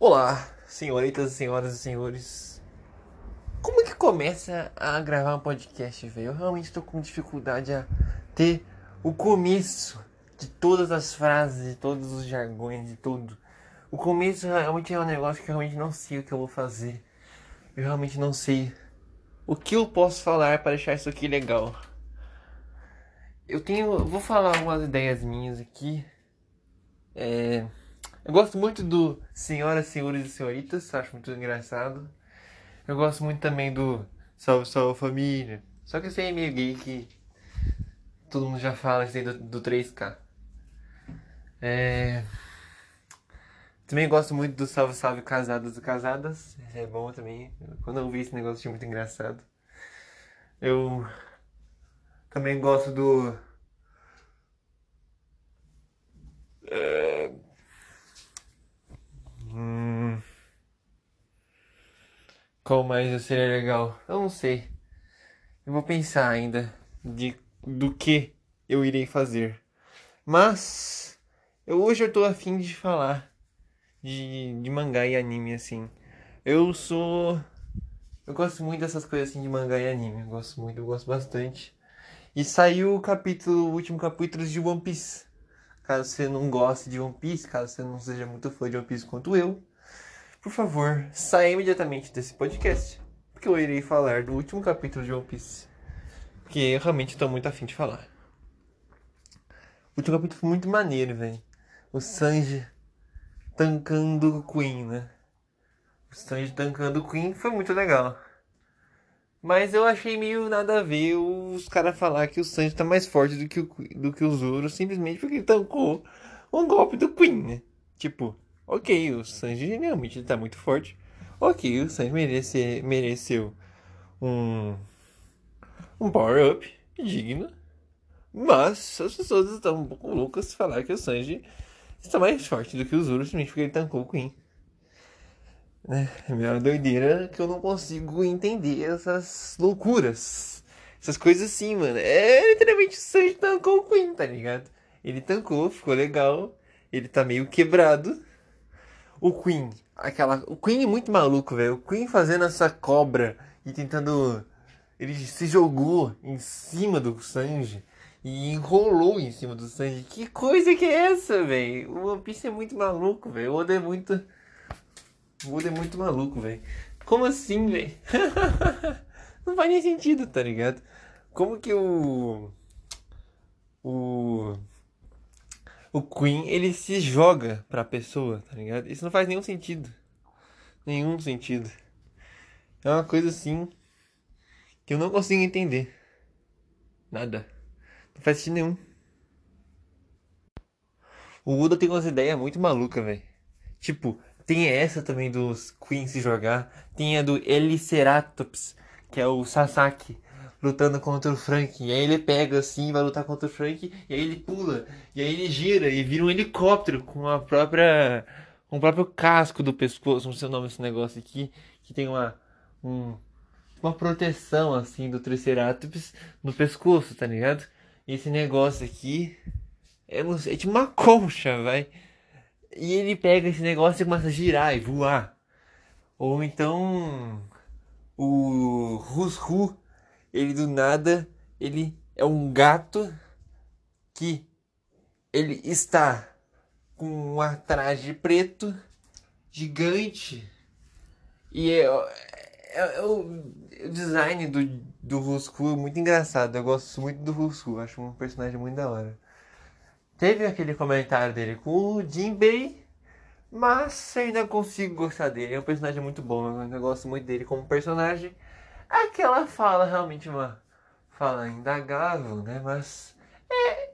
Olá, senhoritas, senhoras e senhores. Como é que começa a gravar um podcast, velho? Eu realmente estou com dificuldade a ter o começo de todas as frases, de todos os jargões, de tudo. O começo realmente é um negócio que eu realmente não sei o que eu vou fazer. Eu realmente não sei o que eu posso falar para deixar isso aqui legal. Eu tenho, vou falar algumas ideias minhas aqui. É, eu gosto muito do Senhoras, Senhores e Senhoritas, acho muito engraçado. Eu gosto muito também do Salve, Salve Família. Só que isso aí é meio gay que todo mundo já fala isso aí do, do 3K. É... Também gosto muito do Salve Salve Casados e Casadas. É bom também. Quando eu vi esse negócio achei muito engraçado. Eu também gosto do. Qual mais seria legal? Eu não sei. Eu vou pensar ainda de do que eu irei fazer. Mas eu, hoje eu tô afim de falar de, de mangá e anime assim. Eu sou eu gosto muito dessas coisas assim de mangá e anime. Eu gosto muito, eu gosto bastante. E saiu o capítulo, o último capítulo de One Piece. Caso você não goste de One Piece, caso você não seja muito fã de One Piece quanto eu, por favor, saia imediatamente desse podcast. Porque eu irei falar do último capítulo de One Piece. Porque eu realmente estou muito afim de falar. O último capítulo foi muito maneiro, velho. O Sanji tancando o Queen, né? O Sanji tancando o Queen foi muito legal. Mas eu achei meio nada a ver os caras falar que o Sanji tá mais forte do que o, do que o Zoro simplesmente porque ele tancou um golpe do Queen, né? Tipo, ok, o Sanji realmente tá muito forte. Ok, o Sanji merece, mereceu um, um power-up digno. Mas as pessoas estão um pouco loucas falar que o Sanji está mais forte do que o Zoro simplesmente porque ele tancou o Queen. Né? É minha doideira que eu não consigo entender essas loucuras. Essas coisas assim, mano. É literalmente o Sanji tancou o Queen, tá ligado? Ele tancou, ficou legal. Ele tá meio quebrado. O Queen, aquela. O Queen é muito maluco, velho. O Queen fazendo essa cobra e tentando. Ele se jogou em cima do Sanji e enrolou em cima do Sanji. Que coisa que é essa, velho? O One Piece é muito maluco, velho. O Oda é muito. O Oda é muito maluco, velho. Como assim, velho? Não faz nem sentido, tá ligado? Como que o. O. O Queen, ele se joga pra pessoa, tá ligado? Isso não faz nenhum sentido. Nenhum sentido. É uma coisa assim. Que eu não consigo entender. Nada. Não faz sentido nenhum. O Oda tem umas ideias muito malucas, velho. Tipo, tem essa também dos Queen se jogar. Tem a do Eliceratops, que é o Sasaki lutando contra o Frank. E aí ele pega assim, vai lutar contra o Frank, e aí ele pula, e aí ele gira e vira um helicóptero com a própria com o próprio casco do pescoço, não sei o nome desse negócio aqui, que tem uma um, uma proteção assim do Triceratops no pescoço, tá ligado? E esse negócio aqui é, é tipo uma concha, vai. E ele pega esse negócio e começa a girar e voar. Ou então o Rusru, ele do nada, ele é um gato que ele está com um traje preto gigante e é, é, é o, o design do, do Rusku muito engraçado. Eu gosto muito do Rusku, acho um personagem muito da hora. Teve aquele comentário dele com o Jinbei, mas ainda consigo gostar dele. É um personagem muito bom, eu gosto muito dele como personagem. Aquela fala realmente uma fala indagável, né? Mas é,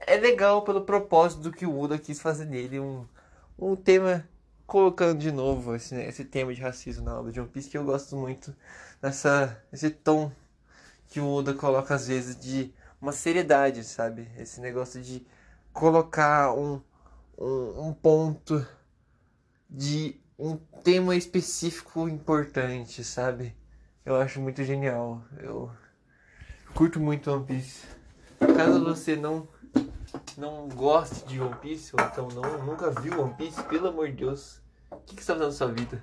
é legal pelo propósito do que o Uda quis fazer nele. Um, um tema, colocando de novo esse, esse tema de racismo na obra de One Piece, que eu gosto muito dessa, esse tom que o Oda coloca às vezes de uma seriedade, sabe? Esse negócio de colocar um, um, um ponto de um tema específico importante, sabe? Eu acho muito genial. Eu curto muito One Piece. Caso você não não goste de One Piece ou então não nunca viu One Piece, pelo amor de Deus, O que, que você tá fazendo na sua vida?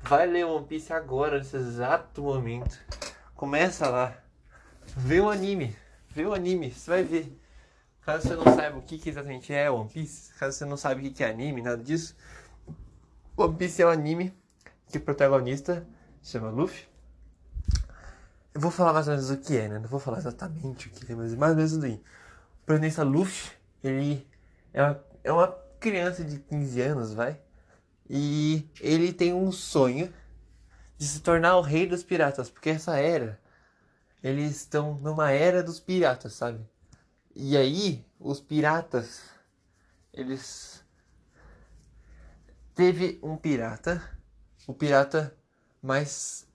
Vai ler One Piece agora, nesse exato momento. Começa lá. Vê o anime. Vê o anime, você vai ver. Caso você não saiba o que, que exatamente é One Piece, caso você não saiba o que, que é anime, nada disso. One Piece é um anime que o protagonista chama Luffy. Eu vou falar mais ou menos o que é, né? Não vou falar exatamente o que é, mas mais ou menos daí. O protagonista Luffy, ele é uma, é uma criança de 15 anos, vai? E ele tem um sonho de se tornar o rei dos piratas, porque essa era, eles estão numa era dos piratas, sabe? E aí, os piratas, eles. Teve um pirata, o pirata mais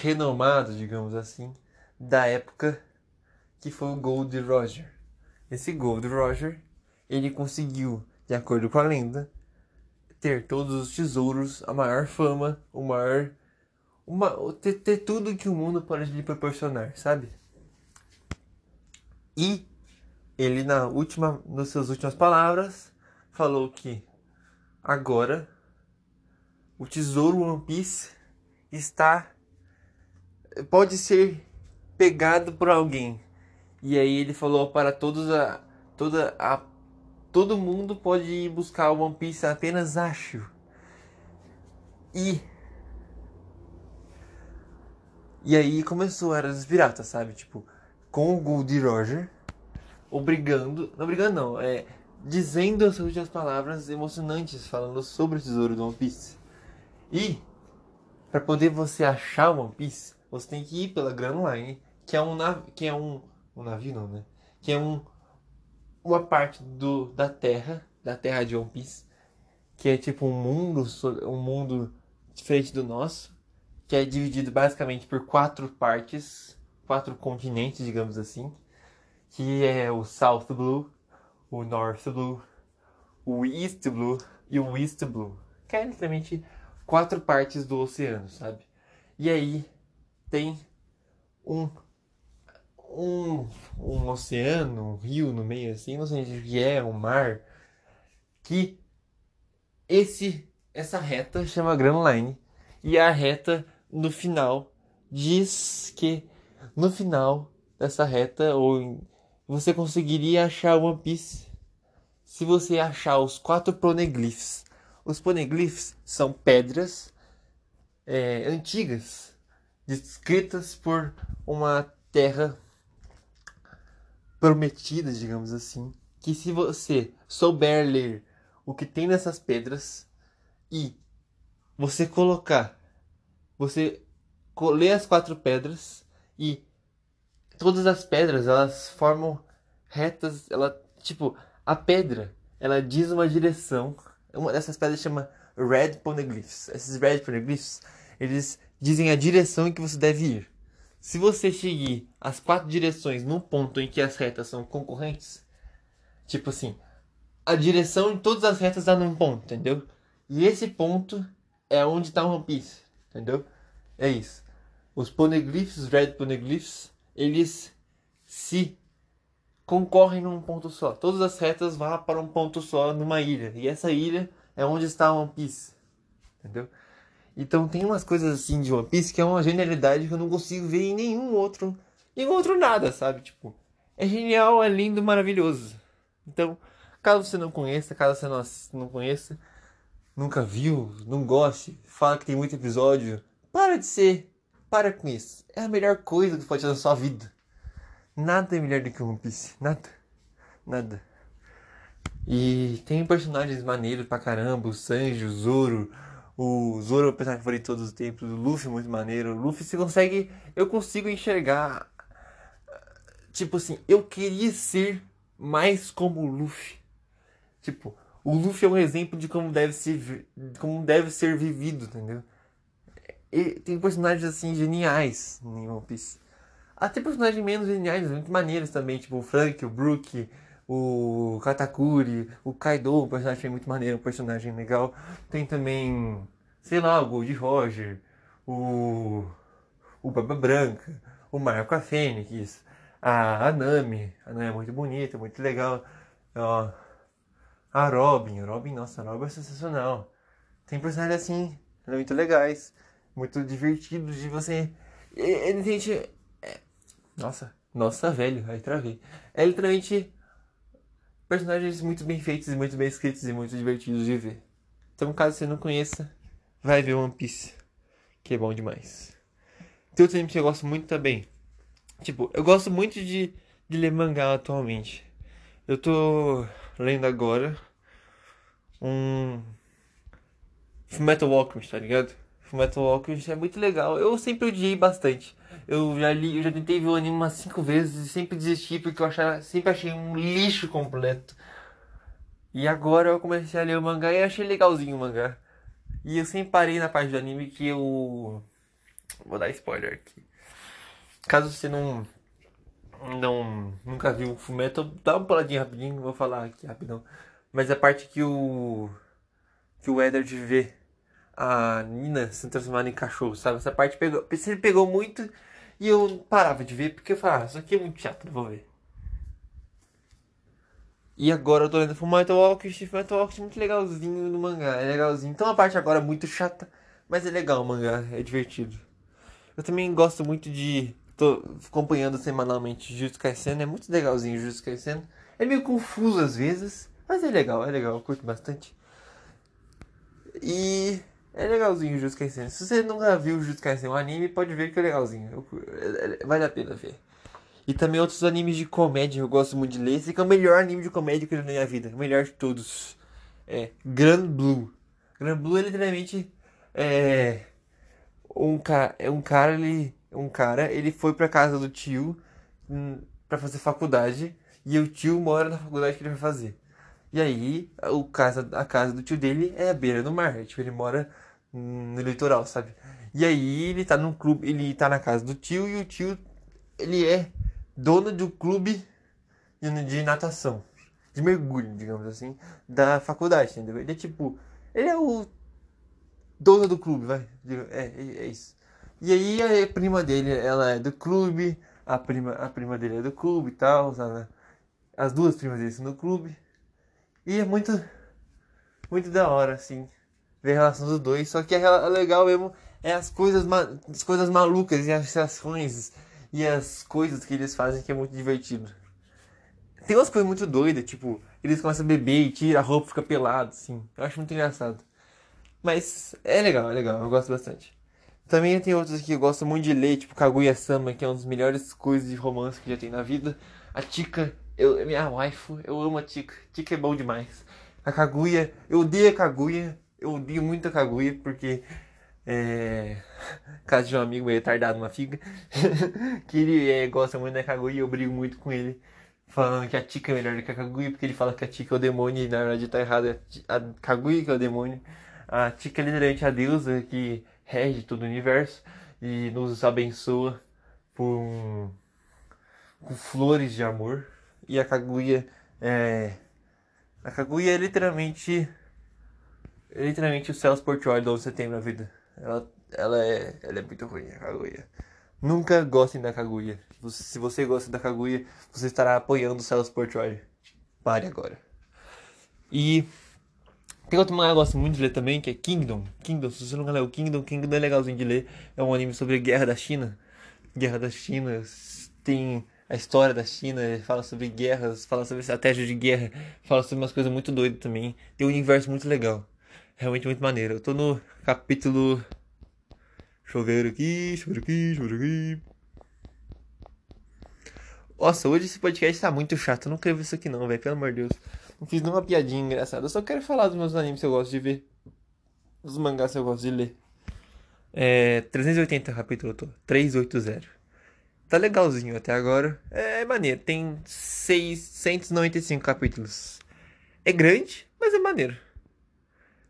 renomado, digamos assim, da época, que foi o Gold Roger. Esse Gold Roger, ele conseguiu, de acordo com a lenda, ter todos os tesouros, a maior fama, o maior. Uma, ter, ter tudo que o mundo pode lhe proporcionar, sabe? E ele, na última, nas suas últimas palavras, falou que agora o tesouro One Piece está pode ser pegado por alguém. E aí ele falou para todos a toda a todo mundo pode ir buscar o One Piece, apenas acho. E e aí começou a era dos piratas, sabe? Tipo, com o Gold Roger obrigando, não obrigando não, é dizendo as últimas palavras emocionantes falando sobre o tesouro do One Piece. E para poder você achar o One Piece, você tem que ir pela Grand Line, que é um navio, que é um, um navio não, né? Que é um uma parte do da Terra, da Terra de One Piece, que é tipo um mundo, um mundo diferente do nosso, que é dividido basicamente por quatro partes, quatro continentes, digamos assim, que é o South Blue, o North Blue, o East Blue e o West Blue, que é literalmente quatro partes do oceano, sabe? E aí tem um um, um oceano, um rio no meio assim, não sei o que é, um mar, que esse essa reta chama Grand Line e a reta no final diz que no final dessa reta ou você conseguiria achar One Piece se você achar os quatro poneglyphs. Os poneglyphs são pedras é, antigas descritas por uma terra prometida, digamos assim, que se você souber ler o que tem nessas pedras e você colocar, você ler as quatro pedras e todas as pedras elas formam retas, ela tipo a pedra ela diz uma direção. Uma dessas pedras chama Red Poneglyphs. Esses Red Poneglyphs eles dizem a direção em que você deve ir. Se você seguir as quatro direções num ponto em que as retas são concorrentes, tipo assim, a direção em todas as retas dá num ponto, entendeu? E esse ponto é onde está o One Piece, entendeu? É isso. Os poneglyphs, os red poneglyphs, eles se concorrem num ponto só. Todas as retas vão para um ponto só numa ilha. E essa ilha é onde está One Piece. Entendeu? Então tem umas coisas assim de One Piece que é uma genialidade que eu não consigo ver em nenhum outro. Nenhum outro nada, sabe? Tipo, é genial, é lindo, maravilhoso. Então, caso você não conheça, caso você não, não conheça, nunca viu, não goste, fala que tem muito episódio, para de ser. Para com isso. É a melhor coisa que pode fazer na sua vida. Nada é melhor do que One Piece. Nada. Nada. E tem personagens maneiros pra caramba. O Sanji, o Zoro. O Zoro é o personagem favorito de todos os tempos. O Luffy é muito maneiro. O Luffy se consegue... Eu consigo enxergar... Tipo assim, eu queria ser mais como o Luffy. Tipo, o Luffy é um exemplo de como deve ser, como deve ser vivido, entendeu? E tem personagens assim geniais em One Piece. Até personagens menos geniais, muito maneiros também, tipo o Frank, o Brook, o Katakuri, o Kaido, um personagem muito maneiro, um personagem legal. Tem também, sei lá, o Gold Roger, o, o Baba Branca, o Marco a Fênix, a, a Nami. A Nami é muito bonita, muito legal. Ó, a Robin, Robin, nossa, a Robin é sensacional. Tem personagens assim, muito legais, muito divertidos de você. Ele tem. É... Nossa, nossa, velho, aí travei. É literalmente personagens muito bem feitos e muito bem escritos e muito divertidos de ver. Então, caso você não conheça, vai ver One Piece, que é bom demais. Tem outro anime que eu gosto muito também. Tipo, eu gosto muito de, de ler mangá atualmente. Eu tô lendo agora um Fullmetal Alchemist, tá ligado? Fullmetal Alchemist é muito legal. Eu sempre odiei bastante. Eu já li, eu já tentei ver o anime umas 5 vezes e sempre desisti porque eu achava, sempre achei um lixo completo. E agora eu comecei a ler o mangá e achei legalzinho o mangá. E eu sempre parei na parte do anime que eu. Vou dar spoiler aqui. Caso você não. Não. Nunca viu o Fullmetal, dá uma puladinha rapidinho, vou falar aqui rapidão. Mas a parte que o. Que o Edward vê a Nina se transformando em cachorro, sabe? Essa parte pegou. Ele pegou muito e eu parava de ver porque eu falava, ah, isso aqui é muito chato, não vou ver. E agora eu tô lendo Fullmetal Alchemist, Fullmetal Alchemist é muito legalzinho no mangá, é legalzinho. Então a parte agora é muito chata, mas é legal o mangá, é divertido. Eu também gosto muito de... Tô acompanhando semanalmente Jujutsu Kaisen, é muito legalzinho Jujutsu Kaisen. É meio confuso às vezes, mas é legal, é legal, eu curto bastante. E é legalzinho o Jujutsu Kaisen. Se você nunca viu o Jujutsu Kaisen, um anime, pode ver que é legalzinho. Eu, é, é, vale a pena ver. E também outros animes de comédia eu gosto muito de ler. Esse aqui é o melhor anime de comédia que eu li na minha vida. O melhor de todos. É Grand Blue. Grand Blue é literalmente é um é um cara ele um cara, ele foi pra casa do tio hum, para fazer faculdade e o tio mora na faculdade que ele vai fazer. E aí, o casa, a casa do tio dele é à beira do mar. Tipo, ele mora no litoral, sabe? E aí ele tá num clube, ele tá na casa do tio e o tio ele é dono do clube de natação, de mergulho, digamos assim, da faculdade, entendeu? Ele é tipo, ele é o dono do clube, vai. É, é, isso. E aí a prima dele, ela é do clube, a prima, a prima dele é do clube e tal? As duas primas dele são do clube. E é muito muito da hora assim ver a relação dos dois, só que é legal mesmo é as coisas as coisas malucas e as ações e as coisas que eles fazem que é muito divertido. Tem umas coisas muito doidas, tipo, eles começam a beber e tira a roupa, fica pelado, assim. Eu acho muito engraçado. Mas é legal, é legal, eu gosto bastante. Também tem outros que eu gosto muito de ler, tipo Kaguya-sama, que é uma das melhores coisas de romance que já tem na vida. A Tika, eu, é minha waifu, eu amo a Tika. Tika é bom demais. A Kaguya, eu odeio a Kaguya, eu odeio muito a Kaguya, porque é... Caso de um amigo meio retardado, uma figa. que ele é, gosta muito da Kaguya e eu brigo muito com ele. Falando que a Tika é melhor do que a Kaguya, porque ele fala que a Tika é o demônio e na verdade tá errado. É a Kaguya que é o demônio. A Tika é literalmente a deusa que rege todo o universo e nos abençoa por, com flores de amor. E a Kaguya é. A Kaguya é literalmente. É literalmente o Celso Portioli onde você tem na vida. Ela, ela, é, ela é muito ruim, a Kaguya. Nunca gostem da Kaguya. Se você gosta da Kaguya, você estará apoiando o Celso Portioli. Pare agora. E tem outro mangá que eu gosto muito de ler também, que é Kingdom. Kingdom, se você nunca leu Kingdom, Kingdom é legalzinho de ler. É um anime sobre a guerra da China. Guerra da China. Tem a história da China, fala sobre guerras, fala sobre estratégia de guerra, fala sobre umas coisas muito doidas também. Tem um universo muito legal realmente muito maneiro. Eu tô no capítulo. Deixa eu ver aqui, deixa eu ver aqui, deixa eu ver aqui. Nossa, hoje esse podcast tá muito chato. Eu não quero ver isso aqui não, velho. Pelo amor de Deus. Não fiz nenhuma piadinha engraçada. Eu só quero falar dos meus animes que eu gosto de ver. Dos mangás que eu gosto de ler. É. 380 capítulo tô. 380. Tá legalzinho até agora. É maneiro. Tem 695 capítulos. É grande, mas é maneiro.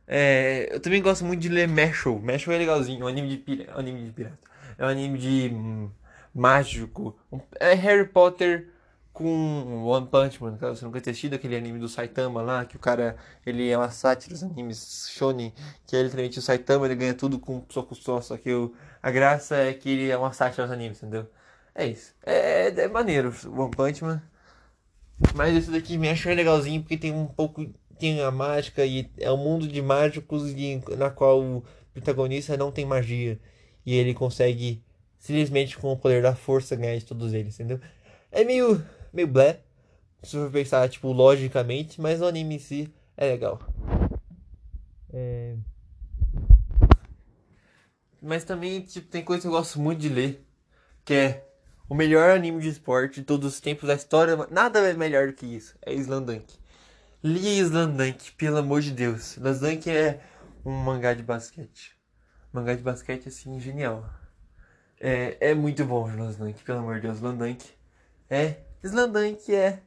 É, eu também gosto muito de ler Mashal. Mashal é legalzinho, é um anime de. É anime de pirata. É um anime de hum, mágico. É Harry Potter com One Punch Man. Cara, você nunca ter assistido aquele anime do Saitama lá, que o cara, ele é uma sátira dos animes shonen, que é literalmente o Saitama, ele ganha tudo com soco só, só que o, a graça é que ele é uma sátira dos animes, entendeu? É isso. É, é, é maneiro, One Punch Man. Mas esse daqui me achou legalzinho porque tem um pouco tem a mágica e é um mundo de mágicos e, na qual o protagonista não tem magia. E ele consegue simplesmente com o poder da força ganhar de todos eles, entendeu? É meio, meio blé, se for pensar, tipo, logicamente, mas o anime em si é legal. É... Mas também, tipo, tem coisa que eu gosto muito de ler, que é o melhor anime de esporte de todos os tempos da história. Nada é melhor do que isso, é Slandunk. Lia Slandunk, pelo amor de Deus. Slandunk é um mangá de basquete. Mangá de basquete, assim, genial. É, é muito bom Slandunk, pelo amor de Deus. Slandunk é... Slandunk é,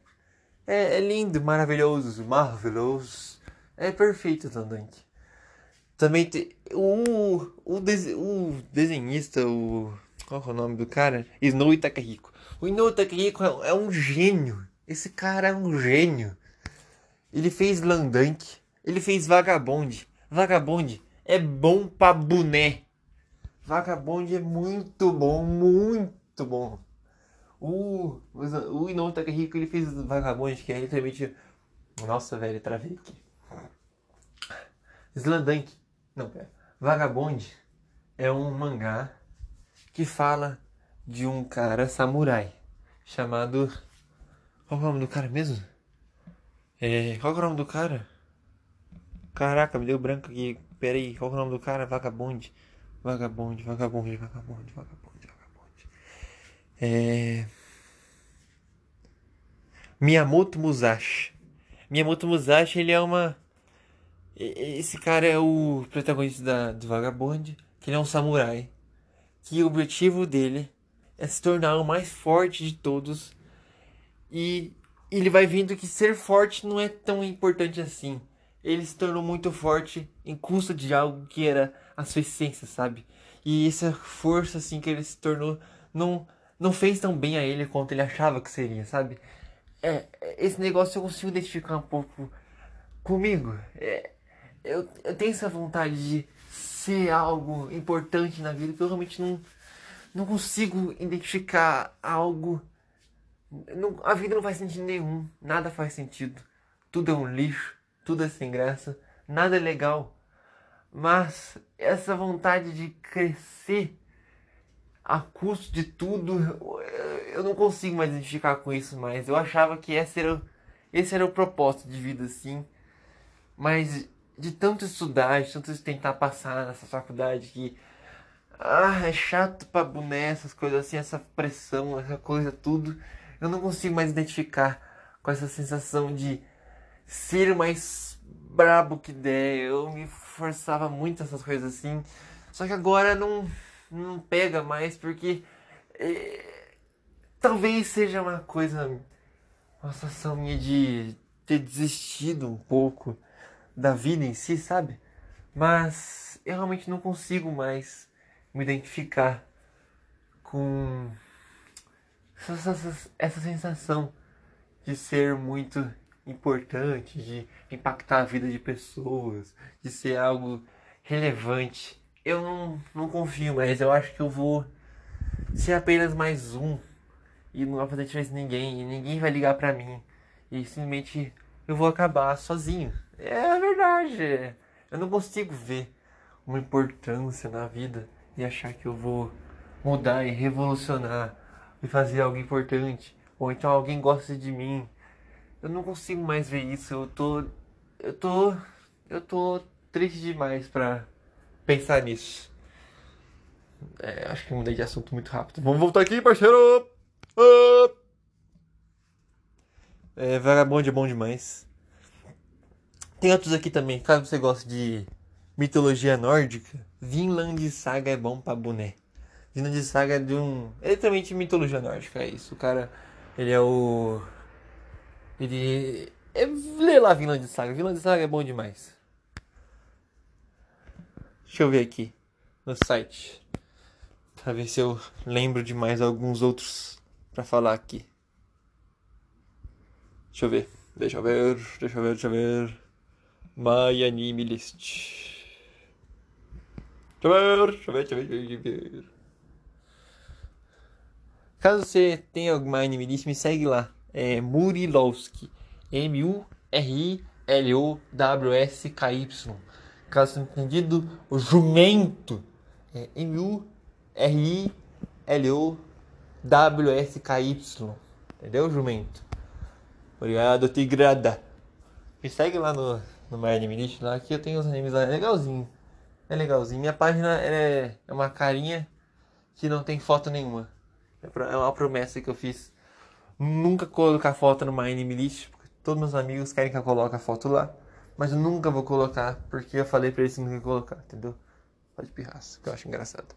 é... É lindo, maravilhoso, marveloso. É perfeito Slandunk. Também tem... O, o, des, o desenhista, o... Qual é o nome do cara? Snow Takahiko. O Snow Takahiko é, é um gênio. Esse cara é um gênio. Ele fez Landank. Ele fez Vagabond. Vagabond é bom pra boné. Vagabond é muito bom, muito bom. O, o Inoue Takahiko ele fez Vagabond, que é literalmente. Nossa, velho, travei aqui. Slandank. Não, pera. Vagabond é um mangá que fala de um cara samurai chamado. Qual é o nome do cara mesmo? É, qual é o nome do cara? Caraca, me deu branco aqui. Pera aí, qual é o nome do cara? Vagabonde, vagabonde, vagabonde, vagabonde, vagabonde. É. Miyamoto Musashi. Miyamoto Musashi, ele é uma. Esse cara é o protagonista da, do Vagabond, que ele é um samurai. Que o objetivo dele é se tornar o mais forte de todos. E ele vai vendo que ser forte não é tão importante assim. Ele se tornou muito forte em custo de algo que era a sua essência, sabe? E essa força assim que ele se tornou não não fez tão bem a ele quanto ele achava que seria, sabe? É, esse negócio eu consigo identificar um pouco comigo. É, eu, eu tenho essa vontade de ser algo importante na vida que eu realmente não, não consigo identificar algo não, a vida não faz sentido nenhum, nada faz sentido. Tudo é um lixo, tudo é sem graça, nada é legal. Mas essa vontade de crescer a custo de tudo, eu não consigo mais identificar com isso mais. Eu achava que esse era, esse era o propósito de vida, assim. Mas de tanto estudar, de tanto tentar passar nessa faculdade que ah, é chato pra boné, essas coisas assim, essa pressão, essa coisa tudo eu não consigo mais identificar com essa sensação de ser mais brabo que der. Eu me forçava muito essas coisas assim. Só que agora não, não pega mais porque é, talvez seja uma coisa, uma sensação minha de ter desistido um pouco da vida em si, sabe? Mas eu realmente não consigo mais me identificar com essa, essa sensação de ser muito importante, de impactar a vida de pessoas, de ser algo relevante. Eu não, não confio mais, eu acho que eu vou ser apenas mais um e não vai fazer diferença ninguém, e ninguém vai ligar pra mim. E simplesmente eu vou acabar sozinho. É a verdade. Eu não consigo ver uma importância na vida e achar que eu vou mudar e revolucionar e fazer algo importante, ou então alguém gosta de mim. Eu não consigo mais ver isso. Eu tô eu tô eu tô triste demais para pensar nisso. É, acho que mudei de assunto muito rápido. Vamos voltar aqui, parceiro. Ah! É, Vagabond é bom demais. Tem outros aqui também. Caso você goste de mitologia nórdica, Vinland Saga é bom pra boné. Vinland Saga é de um. É literalmente mitologia nórdica, é isso. O cara, ele é o. Ele. É... Lê lá Vinland Saga. Vinland Saga é bom demais. Deixa eu ver aqui no site. Pra ver se eu lembro de mais alguns outros pra falar aqui. Deixa eu ver. Deixa eu ver. Deixa eu ver, deixa eu ver. My Anime List. Deixa eu ver, deixa eu ver, deixa eu ver, deixa eu ver. Caso você tenha alguma anime list, me segue lá. É Murilowski. M-U-R-I M-U-R-I-L-O-W-S-K-Y. Caso entendido, o jumento é M-U-R-I-L-O-W-S-K-Y. Entendeu, jumento? Obrigado, Tigrada. Me segue lá no, no My Anime List, lá que eu tenho os animes lá. É legalzinho. É legalzinho. Minha página é, é uma carinha que não tem foto nenhuma. É, é uma promessa que eu fiz. Nunca colocar foto no My Anime List, porque todos meus amigos querem que eu coloque a foto lá. Mas eu nunca vou colocar, porque eu falei pra eles que não ia colocar, entendeu? Pode pirraça, que eu acho engraçado.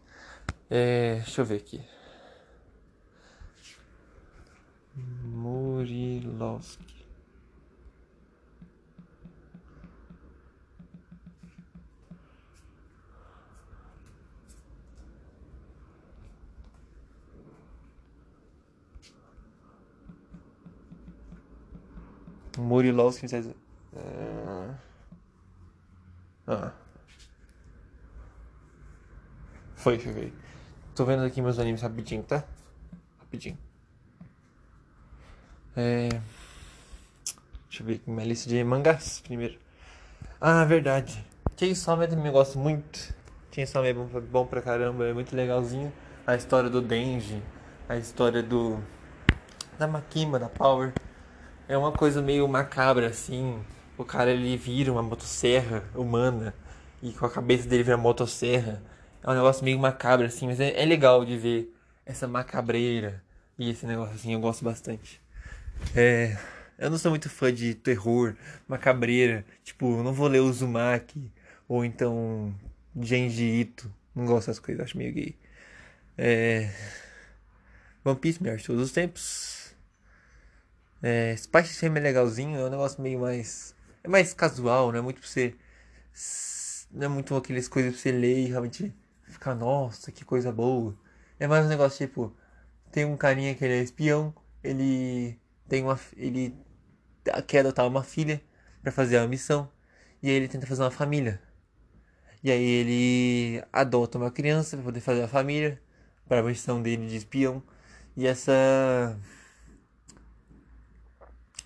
É, deixa eu ver aqui. Murilovski. Murilovski. Ah. Ah. Foi, foi. Tô vendo aqui meus animes rapidinho, tá? Rapidinho. É... Deixa eu ver aqui minha lista de mangás primeiro. Ah, verdade. Chainsaw Man também gosto muito. Chainsaw Man é bom, bom pra caramba, é muito legalzinho. A história do Denji, a história do... Da Makima, da Power. É uma coisa meio macabra, assim. O cara, ele vira uma motosserra humana. E com a cabeça dele vira motosserra. É um negócio meio macabro, assim. Mas é, é legal de ver essa macabreira. E esse negócio, assim, eu gosto bastante. É, eu não sou muito fã de terror, macabreira. Tipo, não vou ler Uzumaki ou então Genji Ito. Não gosto dessas coisas, acho meio gay. É... One Piece, melhor de todos os tempos. É... Spice Fame é legalzinho, é um negócio meio mais. É mais casual, não é muito pra você. Não é muito aquelas coisas pra você ler e realmente ficar, nossa, que coisa boa. É mais um negócio tipo. Tem um carinha que ele é espião, ele tem uma ele quer adotar uma filha para fazer uma missão e aí ele tenta fazer uma família. E aí ele adota uma criança para poder fazer a família para a missão dele de espião. E essa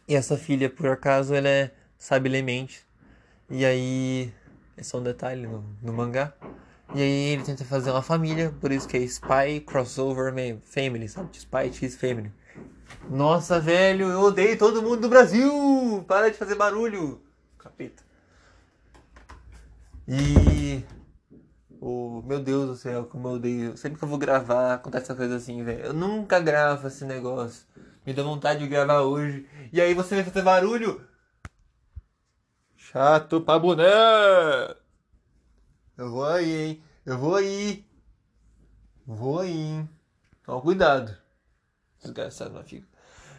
e essa filha por acaso ela é sabe ler mente. E aí é só um detalhe no, no mangá. E aí ele tenta fazer uma família, por isso que é Spy Crossover Family, sabe? Spy X Family. Nossa, velho, eu odeio todo mundo do Brasil! Para de fazer barulho! Capeta. E. Oh, meu Deus do céu, como eu odeio. Sempre que eu vou gravar, acontece essa coisa assim, velho. Eu nunca gravo esse negócio. Me dá vontade de gravar hoje. E aí você vai fazer barulho? Chato pra boné! Eu vou aí, hein? Eu vou aí. Vou aí, hein? Toma cuidado. Desgraçado, meu filho.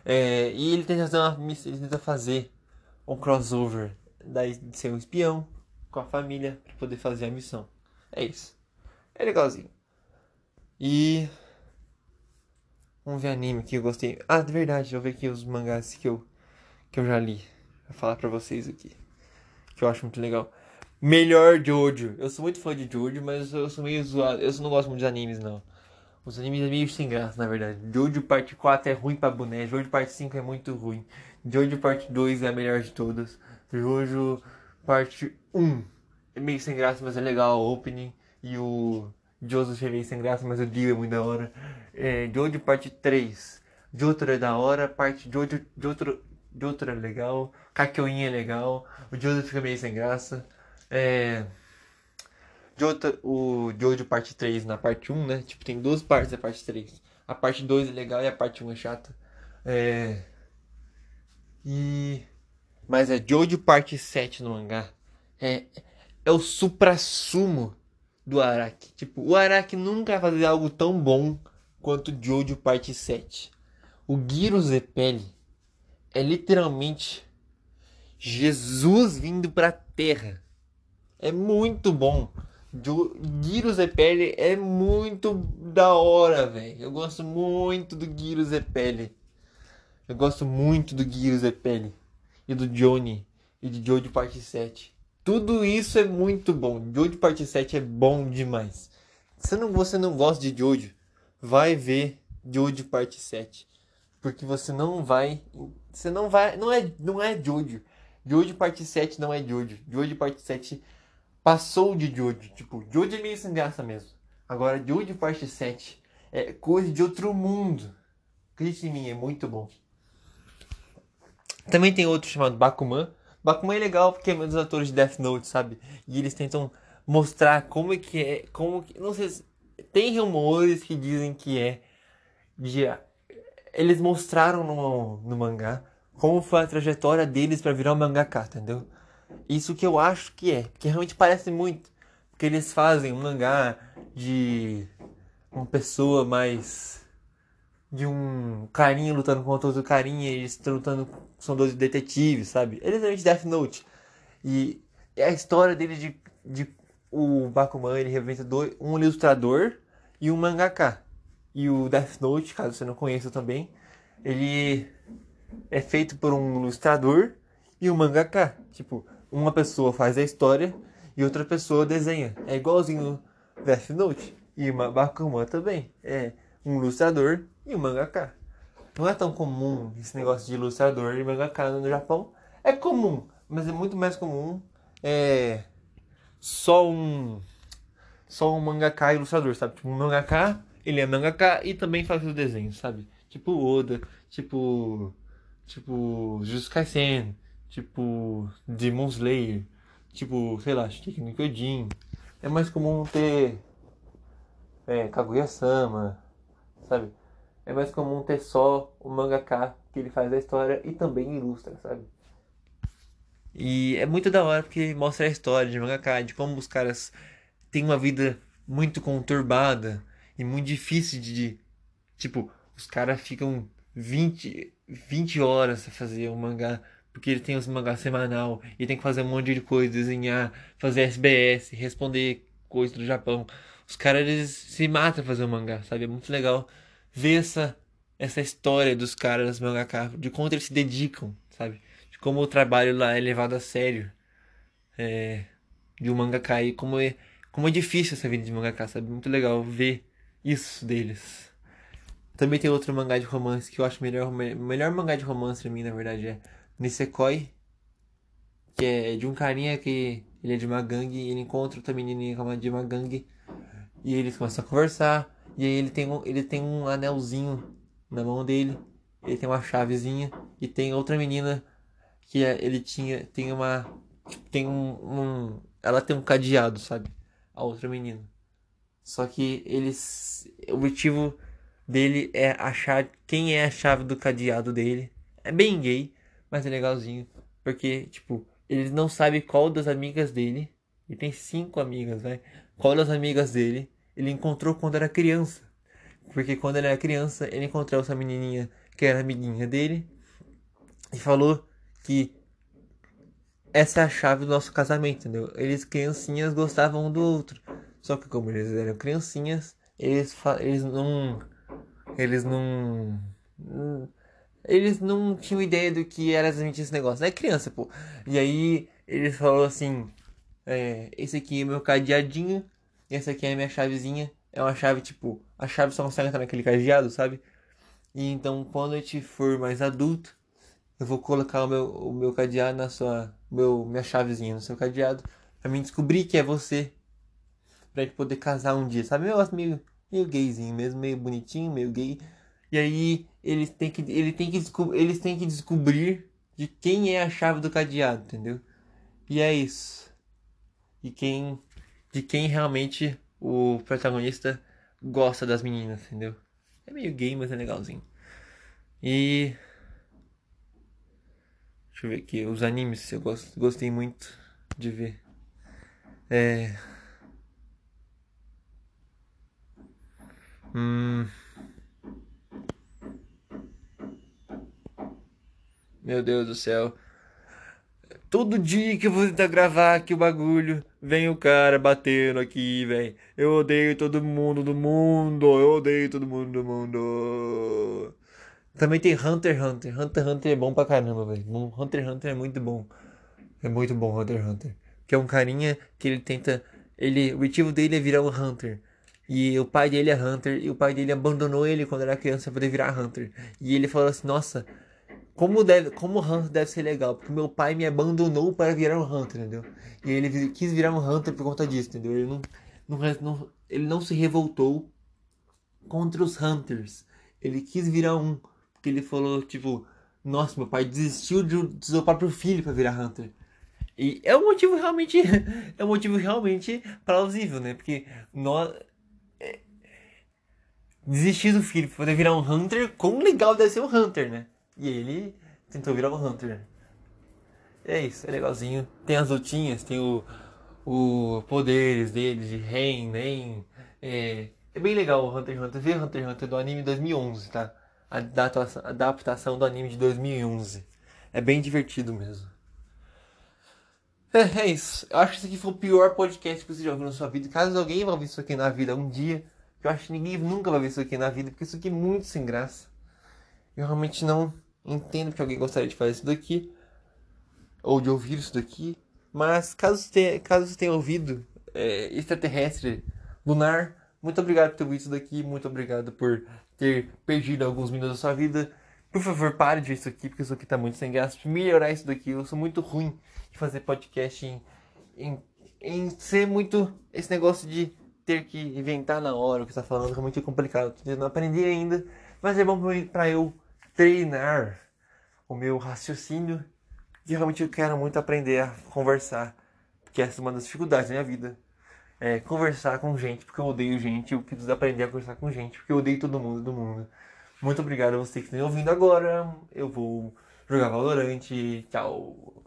É, e ele tenta fazer uma ele tenta fazer um crossover daí de ser um espião com a família para poder fazer a missão. É isso. É legalzinho. E vamos ver anime que eu gostei. Ah, de verdade, eu ver aqui os mangás que eu que eu já li. Vou falar para vocês aqui. Que eu acho muito legal. Melhor Jojo. Eu sou muito fã de Jojo, mas eu sou meio zoado. Eu não gosto muito de animes, não. Os animes é meio sem graça, na verdade. Jojo parte 4 é ruim pra boné. Jojo parte 5 é muito ruim. Jojo parte 2 é a melhor de todas. Jojo parte 1 é meio sem graça, mas é legal o opening. E o Joseph é meio sem graça, mas o Dio é muito da hora. É, Jojo parte 3. Jotaro é da hora. Parte Jojo, Jotaro, Jotaro é legal. Kakyoin é legal. O Joseph fica meio sem graça. É... Jota, o Jojo parte 3 na parte 1, né? Tipo, tem duas partes da parte 3. A parte 2 é legal e a parte 1 é chata. É... E... Mas é Jojo parte 7 no mangá. É, é o supra-sumo do Araki. Tipo, o Araki nunca vai fazer algo tão bom quanto Jojo parte 7. O Giro Zepeli é literalmente Jesus vindo pra Terra. É muito bom. Giro Zepeli é muito da hora, velho. Eu gosto muito do Giro Zepeli. Eu gosto muito do Giro Zepeli. E do Johnny. E de Joe de parte 7. Tudo isso é muito bom. Joe de parte 7 é bom demais. Se você não gosta de Jojo, vai ver de parte 7. Porque você não vai. Você não vai. Não é, não é Jojo. Jojo parte 7 não é Jojo. Jojo parte 7 passou de Jojo. Tipo, Jojo é meio sem graça mesmo. Agora, Jojo parte 7 é coisa de outro mundo. Acredite em mim, é muito bom. Também tem outro chamado Bakuman. Bakuman é legal porque é um dos atores de Death Note, sabe? E eles tentam mostrar como é que é, como que, não sei, tem rumores que dizem que é de eles mostraram no, no mangá como foi a trajetória deles para virar um mangaka, entendeu? Isso que eu acho que é, porque realmente parece muito, porque eles fazem um mangá de uma pessoa mais de um carinha lutando contra outro carinha, eles estão lutando, são dois detetives, sabe? Eles de Death Note. E é a história dele de, de o Bakuman, ele representa dois, um ilustrador e um mangaka. E o Death Note, caso você não conheça também, ele é feito por um ilustrador e um mangaka. Tipo, uma pessoa faz a história e outra pessoa desenha. É igualzinho Death Note. E Bakuman também. É um ilustrador e um mangaka. Não é tão comum esse negócio de ilustrador e mangaka no Japão. É comum, mas é muito mais comum é só um só um mangaka ilustrador, sabe? Tipo, um mangaka ele é mangaka e também faz os desenhos, sabe? Tipo Oda, tipo. Tipo. Jujutsu tipo. Demon Slayer, tipo, sei lá, Shiki no Kyojin. É mais comum ter. É, Kaguya-sama, sabe? É mais comum ter só o mangaka que ele faz a história e também ilustra, sabe? E é muito da hora porque mostra a história de mangaka, de como os caras têm uma vida muito conturbada e muito difícil de. Tipo, os caras ficam 20, 20 horas a fazer um mangá. Porque ele tem os mangás semanal e tem que fazer um monte de coisa, desenhar, fazer SBS, responder coisas do Japão. Os caras eles se matam a fazer um mangá, sabe? É muito legal ver essa, essa história dos caras mangaka, de quanto eles se dedicam, sabe? De como o trabalho lá é levado a sério. É, de um mangaka e como é, como é difícil essa vida de mangaka, sabe? Muito legal ver isso deles. Também tem outro mangá de romance que eu acho melhor. Melhor mangá de romance pra mim, na verdade, é Nisekoi. Que é de um carinha que ele é de uma gangue e ele encontra outra menininha que é de uma gangue. E eles começam a conversar. E aí ele tem um, ele tem um anelzinho na mão dele. Ele tem uma chavezinha. E tem outra menina que é, ele tinha. Tem uma. Tem um, um. Ela tem um cadeado, sabe? A outra menina. Só que eles. O objetivo dele é achar quem é a chave do cadeado dele. É bem gay, mas é legalzinho. Porque, tipo, ele não sabe qual das amigas dele. Ele tem cinco amigas, né? Qual das amigas dele ele encontrou quando era criança. Porque quando ele era criança, ele encontrou essa menininha que era amiguinha dele. E falou que essa é a chave do nosso casamento, entendeu? Eles criancinhas gostavam um do outro. Só que como eles eram criancinhas, eles, eles não. Eles não. Eles não tinham ideia do que era exatamente esse negócio. É criança, pô. E aí eles falaram assim: é, esse aqui é meu cadeadinho, essa aqui é a minha chavezinha. É uma chave, tipo, a chave só consegue entrar naquele cadeado, sabe? E então quando a gente for mais adulto, eu vou colocar o meu, o meu cadeado na sua. Meu, minha chavezinha no seu cadeado. Pra mim descobrir que é você pra gente poder casar um dia, sabe? Um negócio meio, meio gayzinho mesmo, meio bonitinho, meio gay. E aí eles têm que, ele tem que, eles têm que descobrir de quem é a chave do cadeado, entendeu? E é isso. E quem, de quem realmente o protagonista gosta das meninas, entendeu? É meio gay, mas é legalzinho. E. Deixa eu ver aqui. Os animes eu gosto, gostei muito de ver. É. Hum. Meu Deus do céu. Todo dia que eu vou tentar gravar aqui o bagulho, vem o cara batendo aqui, velho. Eu odeio todo mundo do mundo. Eu odeio todo mundo do mundo. Também tem Hunter x Hunter. Hunter x Hunter é bom pra caramba, velho. Hunter x Hunter é muito bom. É muito bom Hunter x Hunter. Que é um carinha que ele tenta. Ele, o objetivo dele é virar um Hunter. E o pai dele é Hunter, e o pai dele abandonou ele quando era criança para virar Hunter. E ele falou assim: Nossa, como, deve, como Hunter deve ser legal, porque meu pai me abandonou para virar um Hunter, entendeu? E ele quis virar um Hunter por conta disso, entendeu? Ele não, não, ele não se revoltou contra os Hunters. Ele quis virar um, porque ele falou, tipo, nossa, meu pai desistiu de, de seu próprio filho para virar Hunter. E é um motivo realmente, é um motivo realmente plausível, né? Porque nós, desistir do filho para poder virar um Hunter, quão legal deve ser um Hunter, né? E ele tentou virar um Hunter. É isso, é legalzinho. Tem as lutinhas, tem o, o poderes dele de Ren, Nen. É, é bem legal o Hunter x Hunter. Vê Hunter x Hunter do anime 2011, tá? A adaptação do anime de 2011. É bem divertido mesmo. É, é isso. Eu acho que esse aqui foi o pior podcast que você já ouviu na sua vida. Caso alguém vá ouvir isso aqui na vida um dia, eu acho que ninguém nunca vai ver isso aqui na vida, porque isso aqui é muito sem graça. Eu realmente não Entendo que alguém gostaria de fazer isso daqui. Ou de ouvir isso daqui. Mas caso você tenha, caso você tenha ouvido é, extraterrestre lunar, muito obrigado por ter ouvido isso daqui. Muito obrigado por ter perdido alguns minutos da sua vida. Por favor, pare de ver isso aqui, porque isso aqui tá muito sem graça. Melhorar isso daqui. Eu sou muito ruim de fazer podcast em, em, em ser muito. Esse negócio de ter que inventar na hora o que está falando, que é muito complicado. Eu não aprendi ainda, mas é bom para eu treinar o meu raciocínio e realmente eu quero muito aprender a conversar, porque essa é uma das dificuldades da minha vida. É conversar com gente, porque eu odeio gente, eu preciso aprender a conversar com gente, porque eu odeio todo mundo do mundo. Muito obrigado a você que está me ouvindo agora. Eu vou jogar Valorante. Tchau.